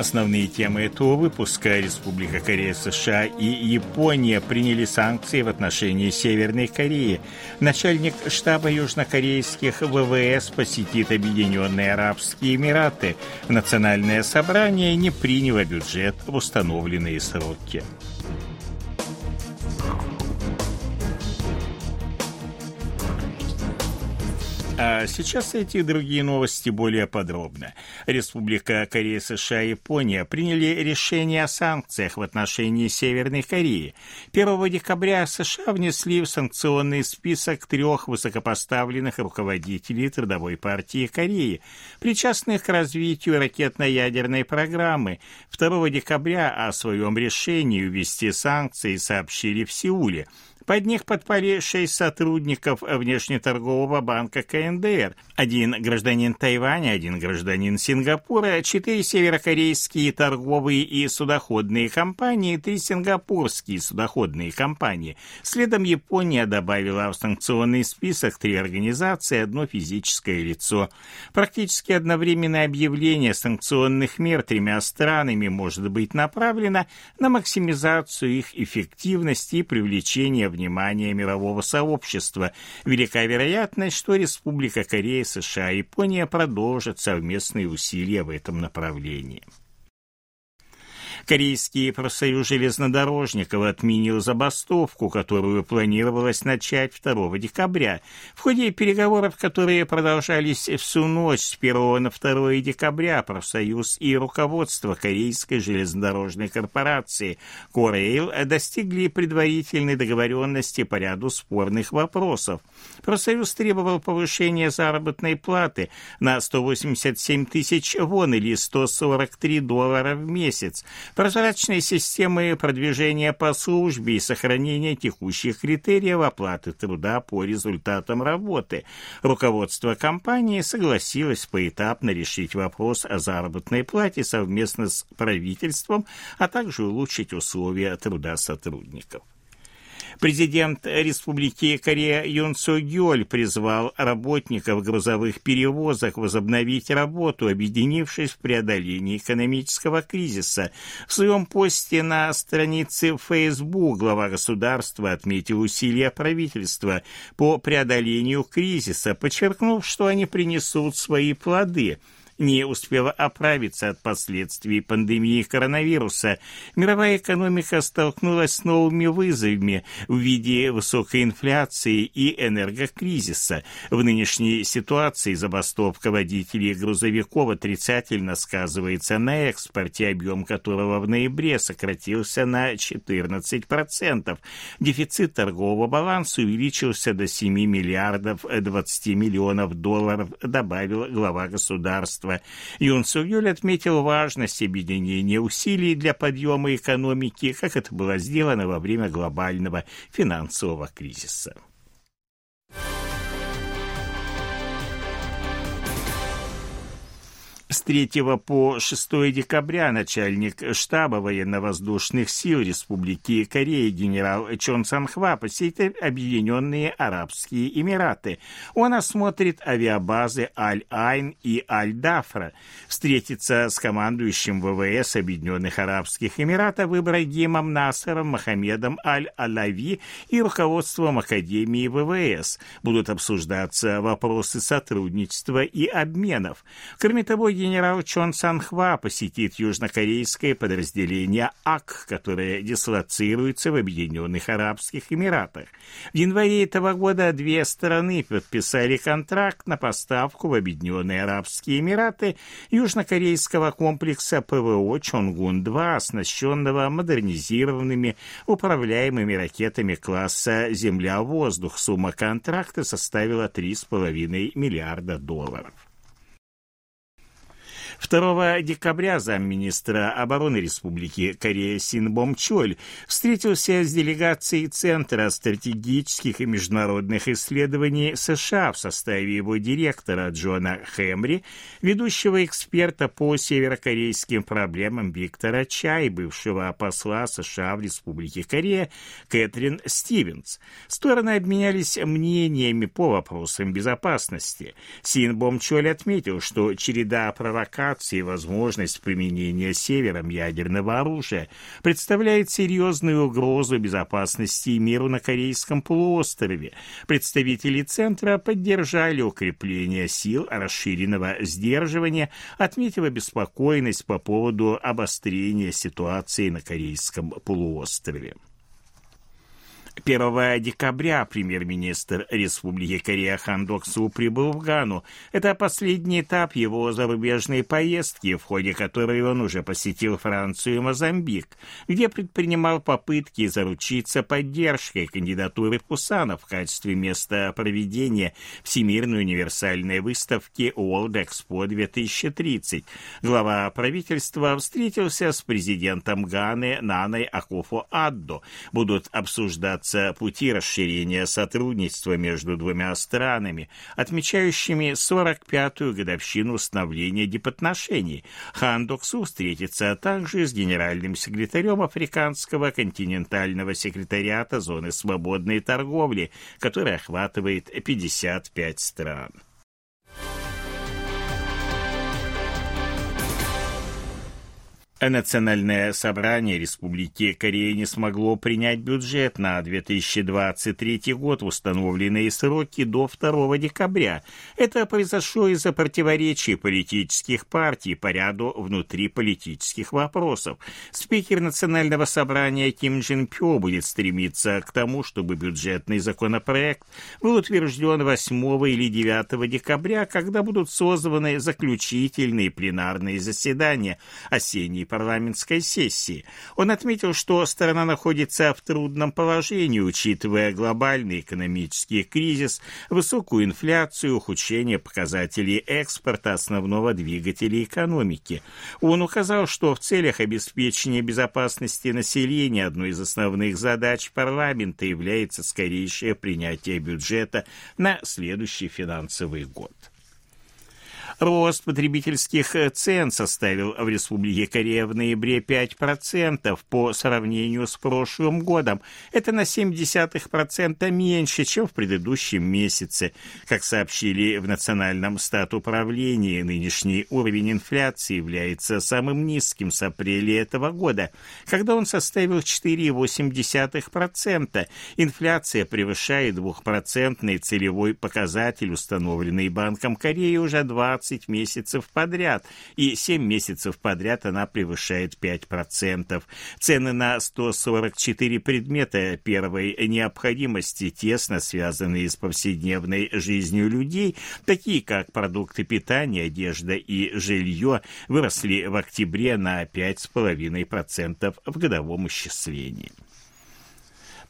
Основные темы этого выпуска Республика Корея, США и Япония приняли санкции в отношении Северной Кореи. Начальник штаба южнокорейских ВВС посетит Объединенные Арабские Эмираты. Национальное собрание не приняло бюджет в установленные сроки. А сейчас эти и другие новости более подробно. Республика Корея, США и Япония приняли решение о санкциях в отношении Северной Кореи. 1 декабря США внесли в санкционный список трех высокопоставленных руководителей Трудовой партии Кореи, причастных к развитию ракетно-ядерной программы. 2 декабря о своем решении ввести санкции сообщили в Сеуле – под них подпали шесть сотрудников внешнеторгового банка КНДР, один гражданин Тайваня, один гражданин Сингапура, четыре северокорейские торговые и судоходные компании, три сингапурские судоходные компании. Следом Япония добавила в санкционный список три организации, одно физическое лицо. Практически одновременное объявление санкционных мер тремя странами может быть направлено на максимизацию их эффективности и привлечение в внимания мирового сообщества. Велика вероятность, что Республика Корея, США и Япония продолжат совместные усилия в этом направлении. Корейский профсоюз железнодорожников отменил забастовку, которую планировалось начать 2 декабря. В ходе переговоров, которые продолжались всю ночь с 1 на 2 декабря, профсоюз и руководство Корейской железнодорожной корпорации Корейл достигли предварительной договоренности по ряду спорных вопросов. Профсоюз требовал повышения заработной платы на 187 тысяч вон или 143 доллара в месяц, прозрачной системы продвижения по службе и сохранения текущих критериев оплаты труда по результатам работы. Руководство компании согласилось поэтапно решить вопрос о заработной плате совместно с правительством, а также улучшить условия труда сотрудников. Президент Республики Корея Юн Су Гёль призвал работников грузовых перевозок возобновить работу, объединившись в преодолении экономического кризиса. В своем посте на странице Facebook глава государства отметил усилия правительства по преодолению кризиса, подчеркнув, что они принесут свои плоды – не успела оправиться от последствий пандемии коронавируса. Мировая экономика столкнулась с новыми вызовами в виде высокой инфляции и энергокризиса. В нынешней ситуации забастовка водителей грузовиков отрицательно сказывается на экспорте, объем которого в ноябре сократился на 14%. Дефицит торгового баланса увеличился до 7 миллиардов 20 миллионов долларов, добавил глава государства государства. Юн Сугюль отметил важность объединения усилий для подъема экономики, как это было сделано во время глобального финансового кризиса. С 3 по 6 декабря начальник штаба военно-воздушных сил Республики Корея генерал Чон Санхва посетит Объединенные Арабские Эмираты. Он осмотрит авиабазы Аль-Айн и Аль-Дафра, встретится с командующим ВВС Объединенных Арабских Эмиратов Ибрагимом Насаром Мохаммедом Аль-Алави и руководством Академии ВВС. Будут обсуждаться вопросы сотрудничества и обменов. Кроме того, генерал Чон Санхва посетит южнокорейское подразделение АК, которое дислоцируется в Объединенных Арабских Эмиратах. В январе этого года две стороны подписали контракт на поставку в Объединенные Арабские Эмираты южнокорейского комплекса ПВО Чонгун-2, оснащенного модернизированными управляемыми ракетами класса «Земля-воздух». Сумма контракта составила 3,5 миллиарда долларов. 2 декабря замминистра обороны Республики Корея Син Бом Чоль встретился с делегацией Центра стратегических и международных исследований США в составе его директора Джона Хэмри, ведущего эксперта по северокорейским проблемам Виктора Чай, бывшего посла США в Республике Корея Кэтрин Стивенс. Стороны обменялись мнениями по вопросам безопасности. Син Бом Чоль отметил, что череда провокаций и возможность применения севером ядерного оружия представляет серьезную угрозу безопасности и миру на Корейском полуострове. Представители Центра поддержали укрепление сил расширенного сдерживания, отметив обеспокоенность по поводу обострения ситуации на Корейском полуострове. 1 декабря премьер-министр Республики Корея Хан Доксу прибыл в Гану. Это последний этап его зарубежной поездки, в ходе которой он уже посетил Францию и Мозамбик, где предпринимал попытки заручиться поддержкой кандидатуры Пусана в качестве места проведения Всемирной универсальной выставки World Expo 2030. Глава правительства встретился с президентом Ганы Наной Акуфо Аддо. Будут обсуждаться находятся пути расширения сотрудничества между двумя странами, отмечающими 45-ю годовщину установления дипотношений. Хан Доксу встретится также с генеральным секретарем Африканского континентального секретариата зоны свободной торговли, который охватывает 55 стран. Национальное собрание Республики Корея не смогло принять бюджет на 2023 год в установленные сроки до 2 декабря. Это произошло из-за противоречий политических партий по ряду внутриполитических вопросов. Спикер Национального собрания Ким Джин Пё будет стремиться к тому, чтобы бюджетный законопроект был утвержден 8 или 9 декабря, когда будут созваны заключительные пленарные заседания осенней парламентской сессии. Он отметил, что страна находится в трудном положении, учитывая глобальный экономический кризис, высокую инфляцию, ухудшение показателей экспорта основного двигателя экономики. Он указал, что в целях обеспечения безопасности населения одной из основных задач парламента является скорейшее принятие бюджета на следующий финансовый год. Рост потребительских цен составил в Республике Корея в ноябре 5% по сравнению с прошлым годом. Это на 0,7% меньше, чем в предыдущем месяце. Как сообщили в Национальном статуправлении, нынешний уровень инфляции является самым низким с апреля этого года, когда он составил 4,8%. Инфляция превышает двухпроцентный целевой показатель, установленный Банком Кореи уже 20 20 месяцев подряд, и 7 месяцев подряд она превышает 5%. Цены на 144 предмета первой необходимости, тесно связанные с повседневной жизнью людей, такие как продукты питания, одежда и жилье, выросли в октябре на 5,5% в годовом исчислении.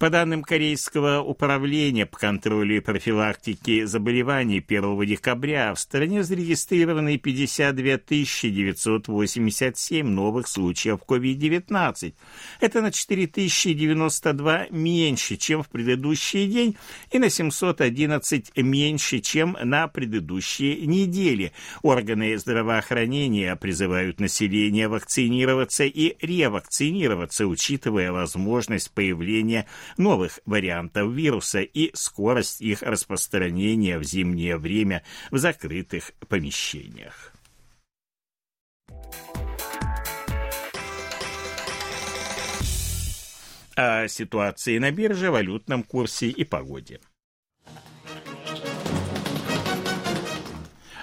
По данным Корейского управления по контролю и профилактике заболеваний 1 декабря в стране зарегистрированы 52 987 новых случаев COVID-19. Это на 4092 меньше, чем в предыдущий день, и на 711 меньше, чем на предыдущей неделе. Органы здравоохранения призывают население вакцинироваться и ревакцинироваться, учитывая возможность появления новых вариантов вируса и скорость их распространения в зимнее время в закрытых помещениях. О ситуации на бирже, валютном курсе и погоде.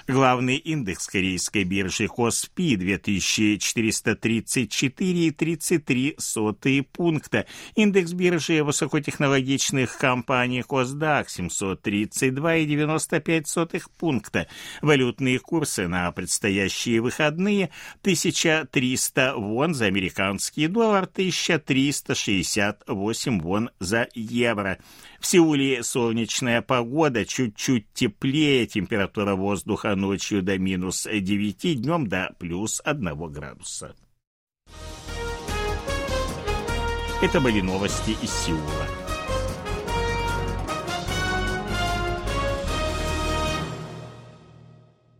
Главный индекс корейской биржи Коспи 2434,33 пункта. Индекс биржи высокотехнологичных компаний Косдак 732,95 пункта. Валютные курсы на предстоящие выходные 1300 вон за американский доллар, 1368 вон за евро. В Сеуле солнечная погода, чуть-чуть теплее, температура воздуха ночью до минус 9, днем до плюс 1 градуса. Это были новости из Сеула.